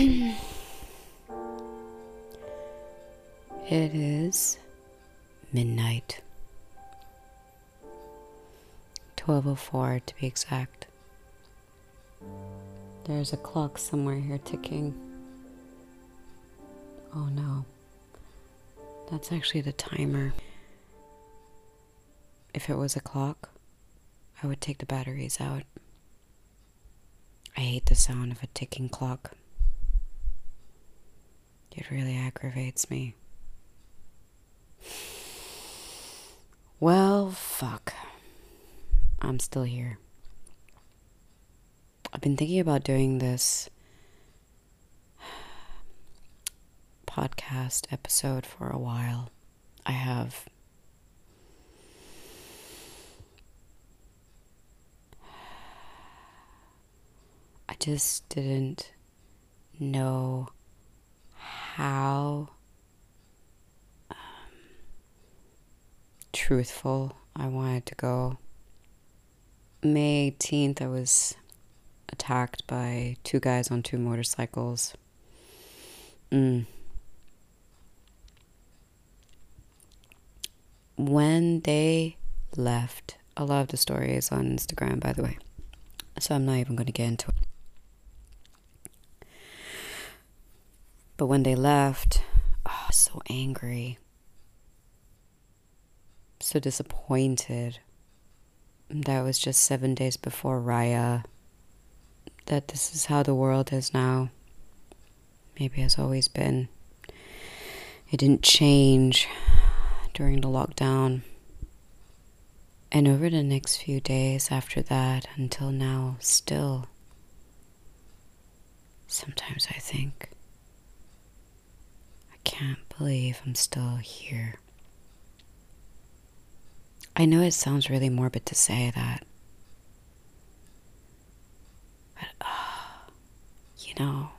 it is midnight. 1204 to be exact. There's a clock somewhere here ticking. Oh no. That's actually the timer. If it was a clock, I would take the batteries out. I hate the sound of a ticking clock. It really aggravates me. Well, fuck. I'm still here. I've been thinking about doing this podcast episode for a while. I have. I just didn't know how um, truthful I wanted to go. May 18th, I was attacked by two guys on two motorcycles. Mm. When they left, a lot of the story is on Instagram, by the way. So I'm not even going to get into it. But when they left, oh, so angry, so disappointed. That was just seven days before Raya. That this is how the world is now. Maybe has always been. It didn't change during the lockdown. And over the next few days after that until now, still, sometimes I think, can't believe I'm still here. I know it sounds really morbid to say that. But, uh, you know,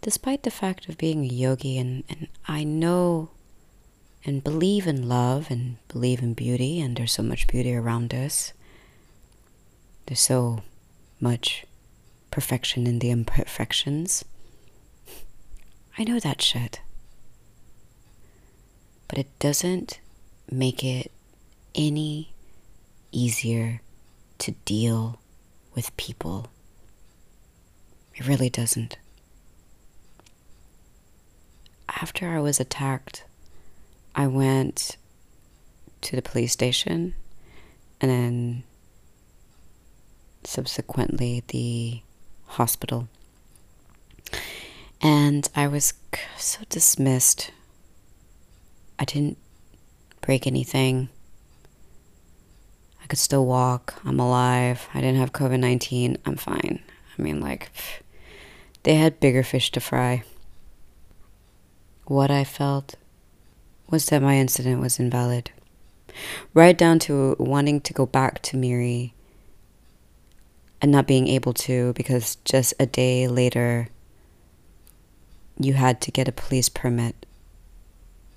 despite the fact of being a yogi and, and I know and believe in love and believe in beauty, and there's so much beauty around us, there's so much perfection in the imperfections. I know that shit. But it doesn't make it any easier to deal with people. It really doesn't. After I was attacked, I went to the police station and then subsequently the hospital. And I was so dismissed. I didn't break anything. I could still walk. I'm alive. I didn't have COVID 19. I'm fine. I mean, like, they had bigger fish to fry. What I felt was that my incident was invalid. Right down to wanting to go back to Miri and not being able to because just a day later you had to get a police permit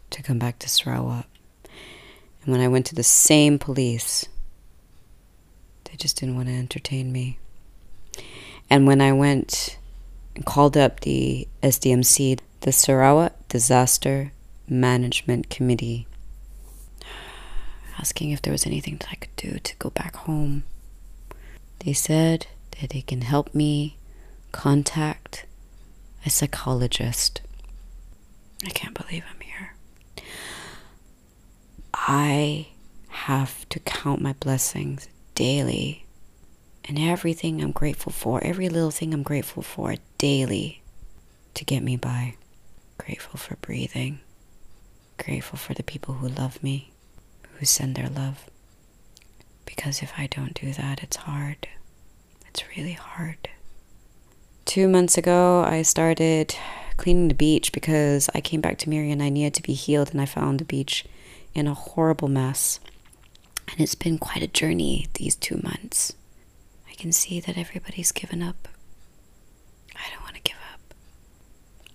to come back to Sarawak. And when I went to the same police, they just didn't want to entertain me. And when I went and called up the SDMC, the Sarawak Disaster Management Committee, asking if there was anything that I could do to go back home, they said that they can help me contact a psychologist. I can't believe I'm here. I have to count my blessings daily and everything I'm grateful for, every little thing I'm grateful for daily to get me by. Grateful for breathing, grateful for the people who love me, who send their love. Because if I don't do that, it's hard. It's really hard. Two months ago, I started cleaning the beach because I came back to Miri and I needed to be healed, and I found the beach in a horrible mess. And it's been quite a journey these two months. I can see that everybody's given up. I don't want to give up.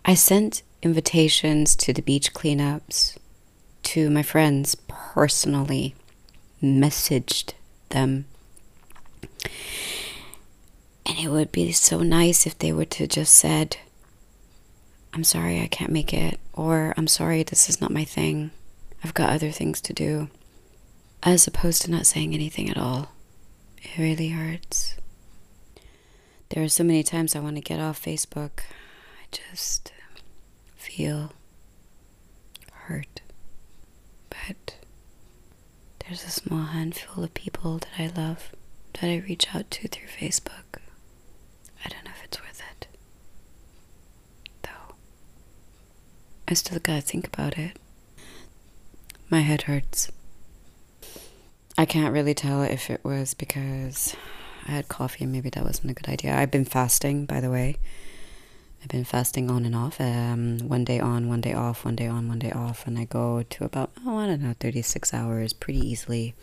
I sent invitations to the beach cleanups to my friends personally, messaged them. And it would be so nice if they were to just said, I'm sorry I can't make it, or I'm sorry this is not my thing. I've got other things to do. As opposed to not saying anything at all. It really hurts. There are so many times I want to get off Facebook. I just feel hurt. But there's a small handful of people that I love that I reach out to through Facebook. I don't know if it's worth it. Though. I still gotta think about it. My head hurts. I can't really tell if it was because I had coffee and maybe that wasn't a good idea. I've been fasting, by the way. I've been fasting on and off. Um, one day on, one day off, one day on, one day off, and I go to about oh I don't know, thirty six hours pretty easily.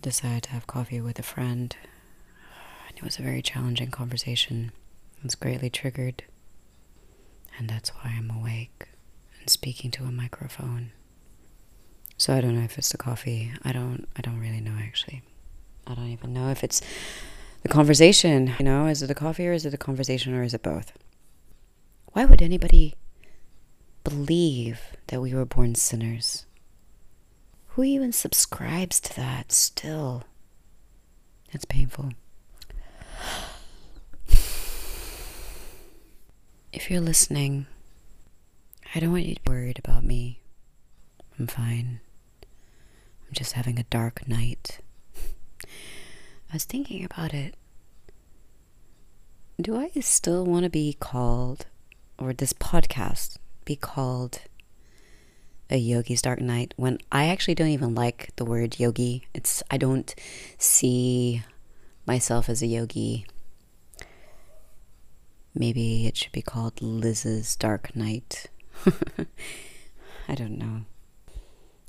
Decided to have coffee with a friend. And it was a very challenging conversation. I was greatly triggered, and that's why I'm awake and speaking to a microphone. So I don't know if it's the coffee. I don't. I don't really know actually. I don't even know if it's the conversation. You know, is it the coffee or is it the conversation or is it both? Why would anybody believe that we were born sinners? Who even subscribes to that still? It's painful. If you're listening, I don't want you to worried about me. I'm fine. I'm just having a dark night. I was thinking about it. Do I still want to be called or this podcast be called a yogi's dark night when I actually don't even like the word yogi. It's I don't see myself as a yogi. Maybe it should be called Liz's dark night. I don't know.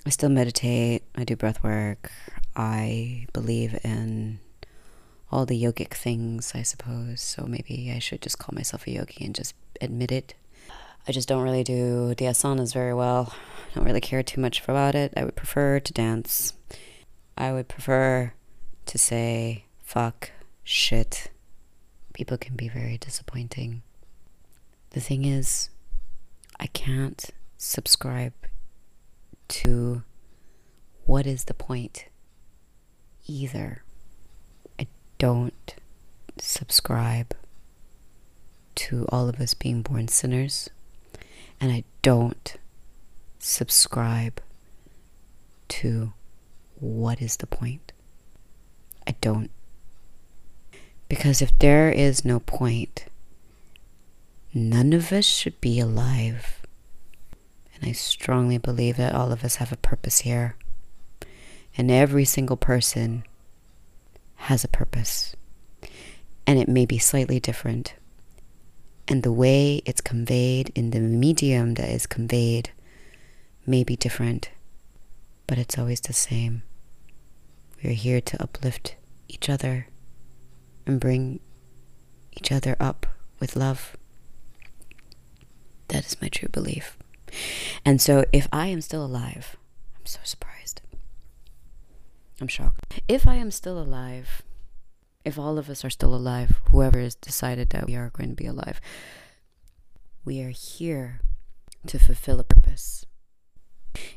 I still meditate, I do breath work. I believe in all the yogic things, I suppose. So maybe I should just call myself a yogi and just admit it. I just don't really do the asanas very well. I don't really care too much about it. I would prefer to dance. I would prefer to say fuck, shit. People can be very disappointing. The thing is, I can't subscribe to what is the point either I don't subscribe to all of us being born sinners, and I don't subscribe to what is the point. I don't. Because if there is no point, none of us should be alive. And I strongly believe that all of us have a purpose here. And every single person has a purpose, and it may be slightly different. And the way it's conveyed in the medium that is conveyed may be different, but it's always the same. We are here to uplift each other and bring each other up with love. That is my true belief. And so, if I am still alive, I'm so surprised. I'm shocked. If I am still alive, if all of us are still alive, whoever has decided that we are going to be alive, we are here to fulfill a purpose.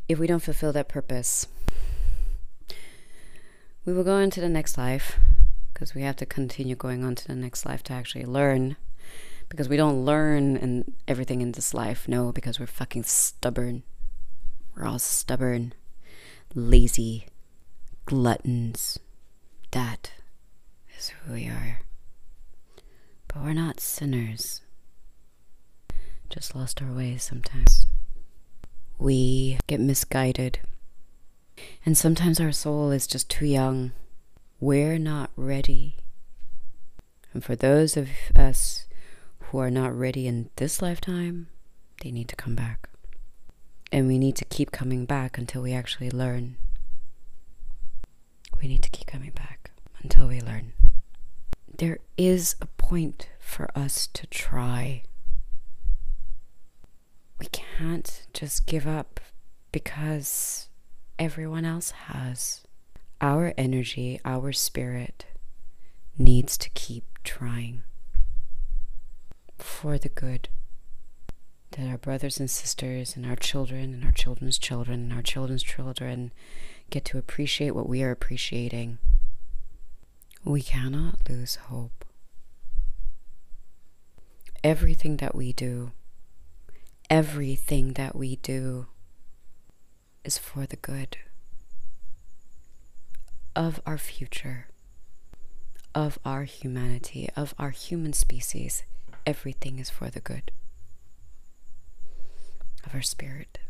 If we don't fulfill that purpose, we will go into the next life because we have to continue going on to the next life to actually learn. Because we don't learn and everything in this life, no, because we're fucking stubborn. We're all stubborn, lazy, gluttons. That is who we are. But we're not sinners. Just lost our ways sometimes. We get misguided. And sometimes our soul is just too young. We're not ready. And for those of us who are not ready in this lifetime, they need to come back. And we need to keep coming back until we actually learn we need to keep coming back until we learn. There is a point for us to try. We can't just give up because everyone else has. Our energy, our spirit needs to keep trying. For the good. That our brothers and sisters and our children and our children's children and our children's children get to appreciate what we are appreciating. We cannot lose hope. Everything that we do, everything that we do is for the good of our future, of our humanity, of our human species. Everything is for the good of our spirit.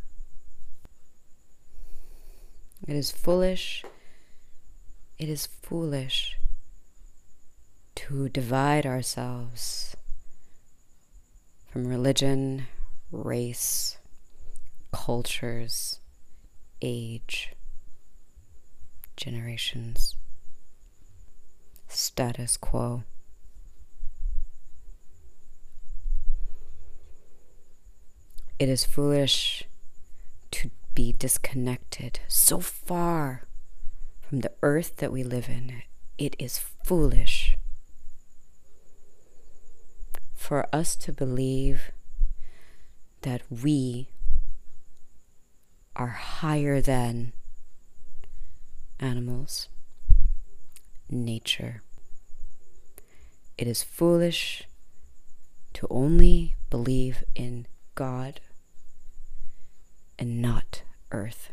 It is foolish. It is foolish to divide ourselves from religion, race, cultures, age, generations, status quo. It is foolish to be disconnected so far from the earth that we live in. It is foolish for us to believe that we are higher than animals, nature. It is foolish to only believe in God and not earth.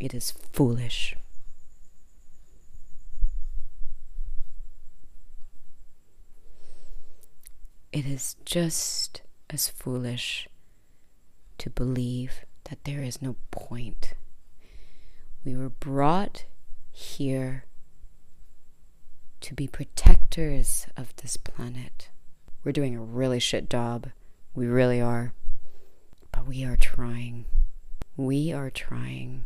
It is foolish. It is just as foolish to believe that there is no point. We were brought here to be protectors of this planet. We're doing a really shit job. We really are. But we are trying. We are trying.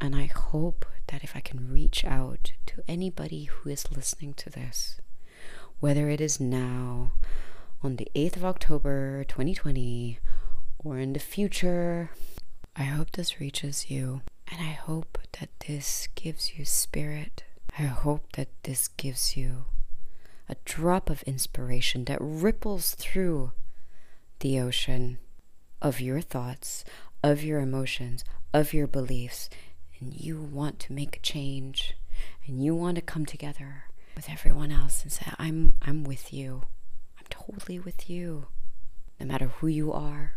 And I hope that if I can reach out to anybody who is listening to this, whether it is now, on the 8th of October 2020, or in the future, I hope this reaches you. And I hope that this gives you spirit. I hope that this gives you a drop of inspiration that ripples through the ocean of your thoughts, of your emotions, of your beliefs, and you want to make a change and you want to come together with everyone else and say, I'm I'm with you. I'm totally with you. No matter who you are,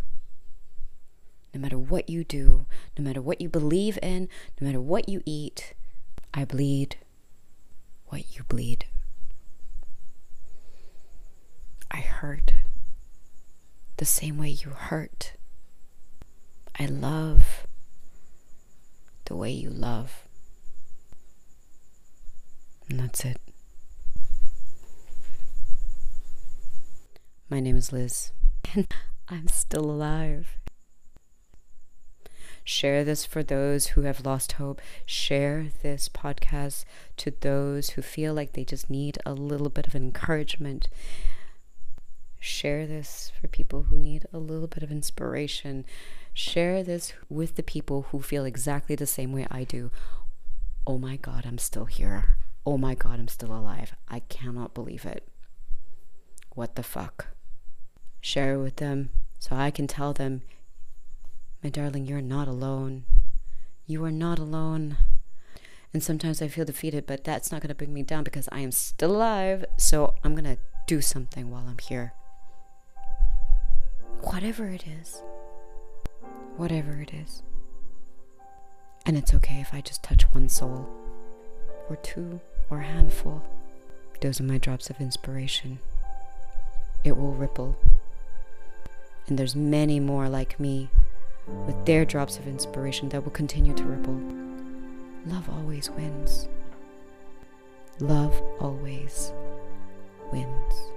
no matter what you do, no matter what you believe in, no matter what you eat, I bleed what you bleed. I hurt the same way you hurt. I love the way you love. And that's it. My name is Liz, and I'm still alive. Share this for those who have lost hope. Share this podcast to those who feel like they just need a little bit of encouragement. Share this for people who need a little bit of inspiration. Share this with the people who feel exactly the same way I do. Oh my God, I'm still here. Oh my God, I'm still alive. I cannot believe it. What the fuck? Share it with them so I can tell them my darling, you're not alone. You are not alone. And sometimes I feel defeated, but that's not going to bring me down because I am still alive. So I'm going to do something while I'm here. Whatever it is. Whatever it is. And it's okay if I just touch one soul, or two, or a handful. Those are my drops of inspiration. It will ripple. And there's many more like me with their drops of inspiration that will continue to ripple. Love always wins. Love always wins.